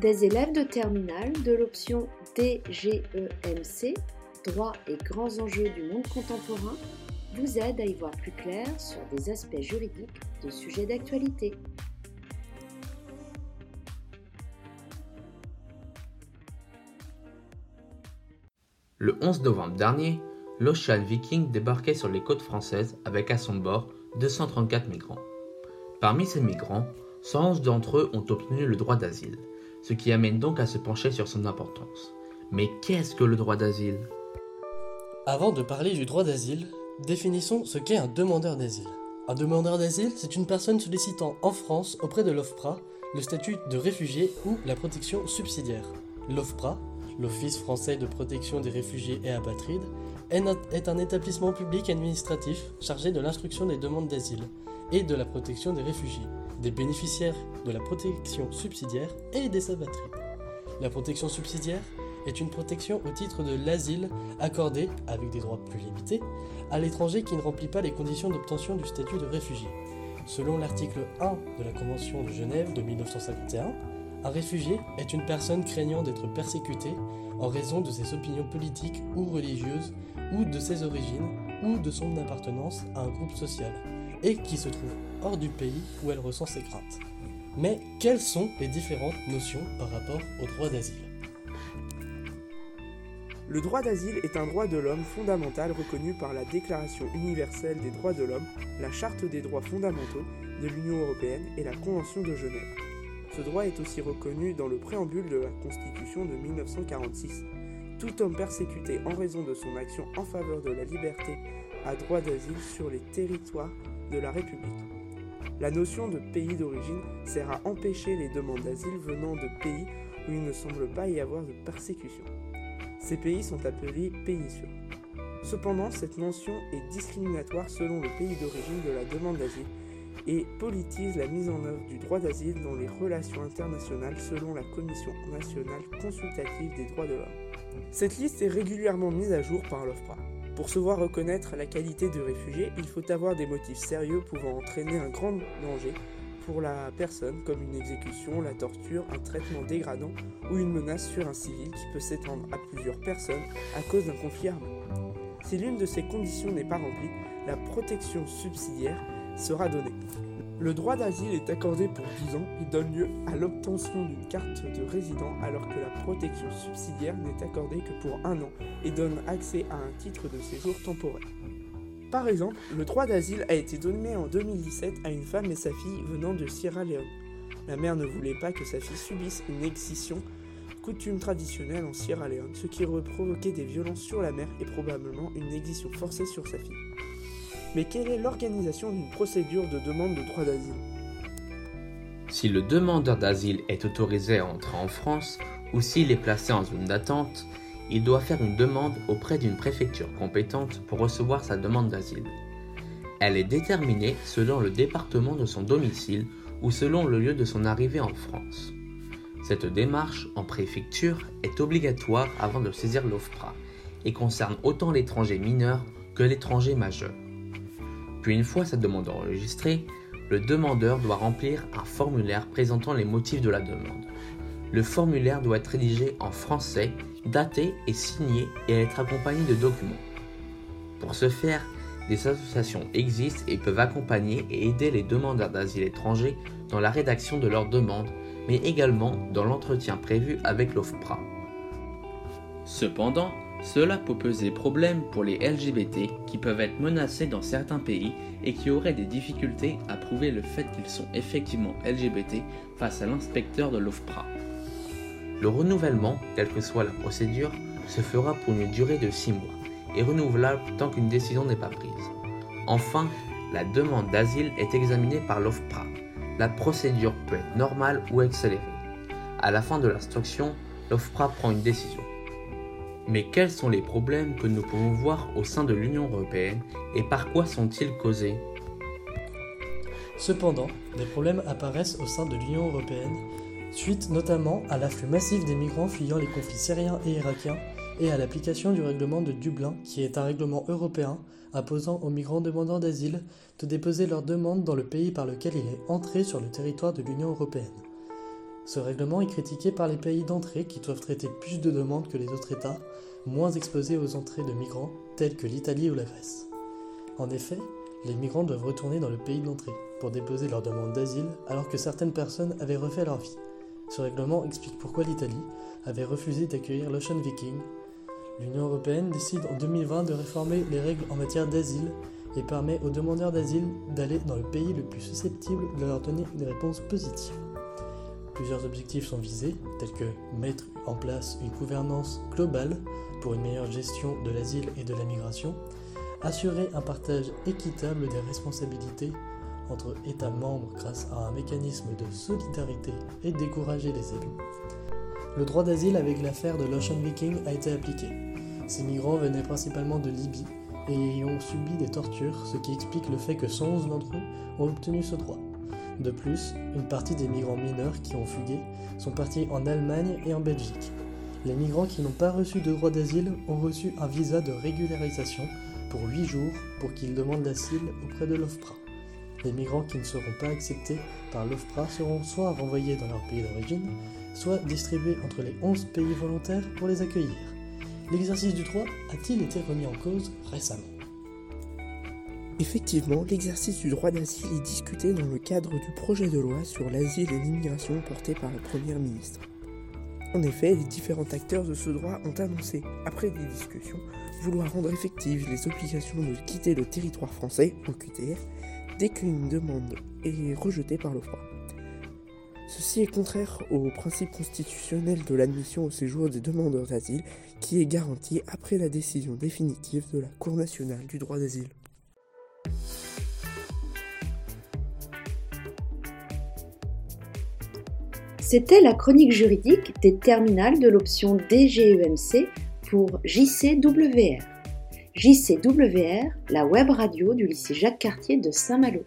Des élèves de terminale de l'option DGEMC, Droit et grands enjeux du monde contemporain, vous aident à y voir plus clair sur des aspects juridiques de sujets d'actualité. Le 11 novembre dernier, l'Ocean Viking débarquait sur les côtes françaises avec à son bord 234 migrants. Parmi ces migrants, 111 d'entre eux ont obtenu le droit d'asile, ce qui amène donc à se pencher sur son importance. Mais qu'est-ce que le droit d'asile? Avant de parler du droit d'asile, définissons ce qu'est un demandeur d'asile. Un demandeur d'asile, c'est une personne sollicitant en France auprès de l'OFPRA le statut de réfugié ou la protection subsidiaire. L'OFPRA l'Office français de protection des réfugiés et apatrides, est un établissement public administratif chargé de l'instruction des demandes d'asile et de la protection des réfugiés, des bénéficiaires de la protection subsidiaire et des apatrides. La protection subsidiaire est une protection au titre de l'asile accordée, avec des droits plus limités, à l'étranger qui ne remplit pas les conditions d'obtention du statut de réfugié. Selon l'article 1 de la Convention de Genève de 1951, un réfugié est une personne craignant d'être persécutée en raison de ses opinions politiques ou religieuses, ou de ses origines, ou de son appartenance à un groupe social, et qui se trouve hors du pays où elle ressent ses craintes. Mais quelles sont les différentes notions par rapport au droit d'asile? Le droit d'asile est un droit de l'homme fondamental reconnu par la Déclaration universelle des droits de l'homme, la Charte des droits fondamentaux de l'Union européenne et la Convention de Genève. Ce droit est aussi reconnu dans le préambule de la Constitution de 1946. Tout homme persécuté en raison de son action en faveur de la liberté a droit d'asile sur les territoires de la République. La notion de pays d'origine sert à empêcher les demandes d'asile venant de pays où il ne semble pas y avoir de persécution. Ces pays sont appelés pays sûrs. Cependant, cette mention est discriminatoire selon le pays d'origine de la demande d'asile et politise la mise en œuvre du droit d'asile dans les relations internationales selon la Commission nationale consultative des droits de l'homme. Cette liste est régulièrement mise à jour par l'OFPRA. Pour se voir reconnaître la qualité de réfugié, il faut avoir des motifs sérieux pouvant entraîner un grand danger pour la personne, comme une exécution, la torture, un traitement dégradant ou une menace sur un civil qui peut s'étendre à plusieurs personnes à cause d'un conflit armé. Si l'une de ces conditions n'est pas remplie, la protection subsidiaire sera donné. Le droit d'asile est accordé pour 10 ans et donne lieu à l'obtention d'une carte de résident alors que la protection subsidiaire n'est accordée que pour un an et donne accès à un titre de séjour temporaire. Par exemple, le droit d'asile a été donné en 2017 à une femme et sa fille venant de Sierra Leone. La mère ne voulait pas que sa fille subisse une excision, coutume traditionnelle en Sierra Leone, ce qui aurait provoqué des violences sur la mère et probablement une excision forcée sur sa fille. Mais quelle est l'organisation d'une procédure de demande de droit d'asile? Si le demandeur d'asile est autorisé à entrer en France ou s'il est placé en zone d'attente, il doit faire une demande auprès d'une préfecture compétente pour recevoir sa demande d'asile. Elle est déterminée selon le département de son domicile ou selon le lieu de son arrivée en France. Cette démarche en préfecture est obligatoire avant de saisir l'OFPRA et concerne autant l'étranger mineur que l'étranger majeur. Puis une fois sa demande enregistrée, le demandeur doit remplir un formulaire présentant les motifs de la demande. Le formulaire doit être rédigé en français, daté et signé et être accompagné de documents. Pour ce faire, des associations existent et peuvent accompagner et aider les demandeurs d'asile étrangers dans la rédaction de leurs demandes, mais également dans l'entretien prévu avec l'OFPRA. Cependant, cela peut poser problème pour les LGBT qui peuvent être menacés dans certains pays et qui auraient des difficultés à prouver le fait qu'ils sont effectivement LGBT face à l'inspecteur de l'OFPRA. Le renouvellement, quelle que soit la procédure, se fera pour une durée de 6 mois et renouvelable tant qu'une décision n'est pas prise. Enfin, la demande d'asile est examinée par l'OFPRA. La procédure peut être normale ou accélérée. À la fin de l'instruction, l'OFPRA prend une décision. Mais quels sont les problèmes que nous pouvons voir au sein de l'Union européenne et par quoi sont-ils causés? Cependant, des problèmes apparaissent au sein de l'Union européenne, suite notamment à l'afflux massif des migrants fuyant les conflits syriens et irakiens et à l'application du règlement de Dublin, qui est un règlement européen imposant aux migrants demandant d'asile de déposer leur demande dans le pays par lequel il est entré sur le territoire de l'Union européenne. Ce règlement est critiqué par les pays d'entrée qui doivent traiter plus de demandes que les autres États, moins exposés aux entrées de migrants tels que l'Italie ou la Grèce. En effet, les migrants doivent retourner dans le pays d'entrée pour déposer leur demande d'asile alors que certaines personnes avaient refait leur vie. Ce règlement explique pourquoi l'Italie avait refusé d'accueillir l'Ocean Viking. L'Union européenne décide en 2020 de réformer les règles en matière d'asile et permet aux demandeurs d'asile d'aller dans le pays le plus susceptible de leur donner une réponse positive. Plusieurs objectifs sont visés, tels que mettre en place une gouvernance globale pour une meilleure gestion de l'asile et de la migration, assurer un partage équitable des responsabilités entre États membres grâce à un mécanisme de solidarité et décourager les élus. Le droit d'asile avec l'affaire de l'Ocean Viking a été appliqué. Ces migrants venaient principalement de Libye et y ont subi des tortures, ce qui explique le fait que 111 d'entre eux ont obtenu ce droit. De plus, une partie des migrants mineurs qui ont fugué sont partis en Allemagne et en Belgique. Les migrants qui n'ont pas reçu de droit d'asile ont reçu un visa de régularisation pour 8 jours pour qu'ils demandent l'asile auprès de l'OFPRA. Les migrants qui ne seront pas acceptés par l'OFPRA seront soit renvoyés dans leur pays d'origine, soit distribués entre les 11 pays volontaires pour les accueillir. L'exercice du droit a-t-il été remis en cause récemment? Effectivement, l'exercice du droit d'asile est discuté dans le cadre du projet de loi sur l'asile et l'immigration porté par la Première ministre. En effet, les différents acteurs de ce droit ont annoncé, après des discussions, vouloir rendre effectives les obligations de quitter le territoire français, au QTR, dès qu'une demande est rejetée par l'OFPRA. Ceci est contraire au principe constitutionnel de l'admission au séjour des demandeurs d'asile qui est garanti après la décision définitive de la Cour nationale du droit d'asile. C'était la chronique juridique des terminales de l'option DGEMC pour JCWR. JCWR, la web radio du lycée Jacques Cartier de Saint-Malo.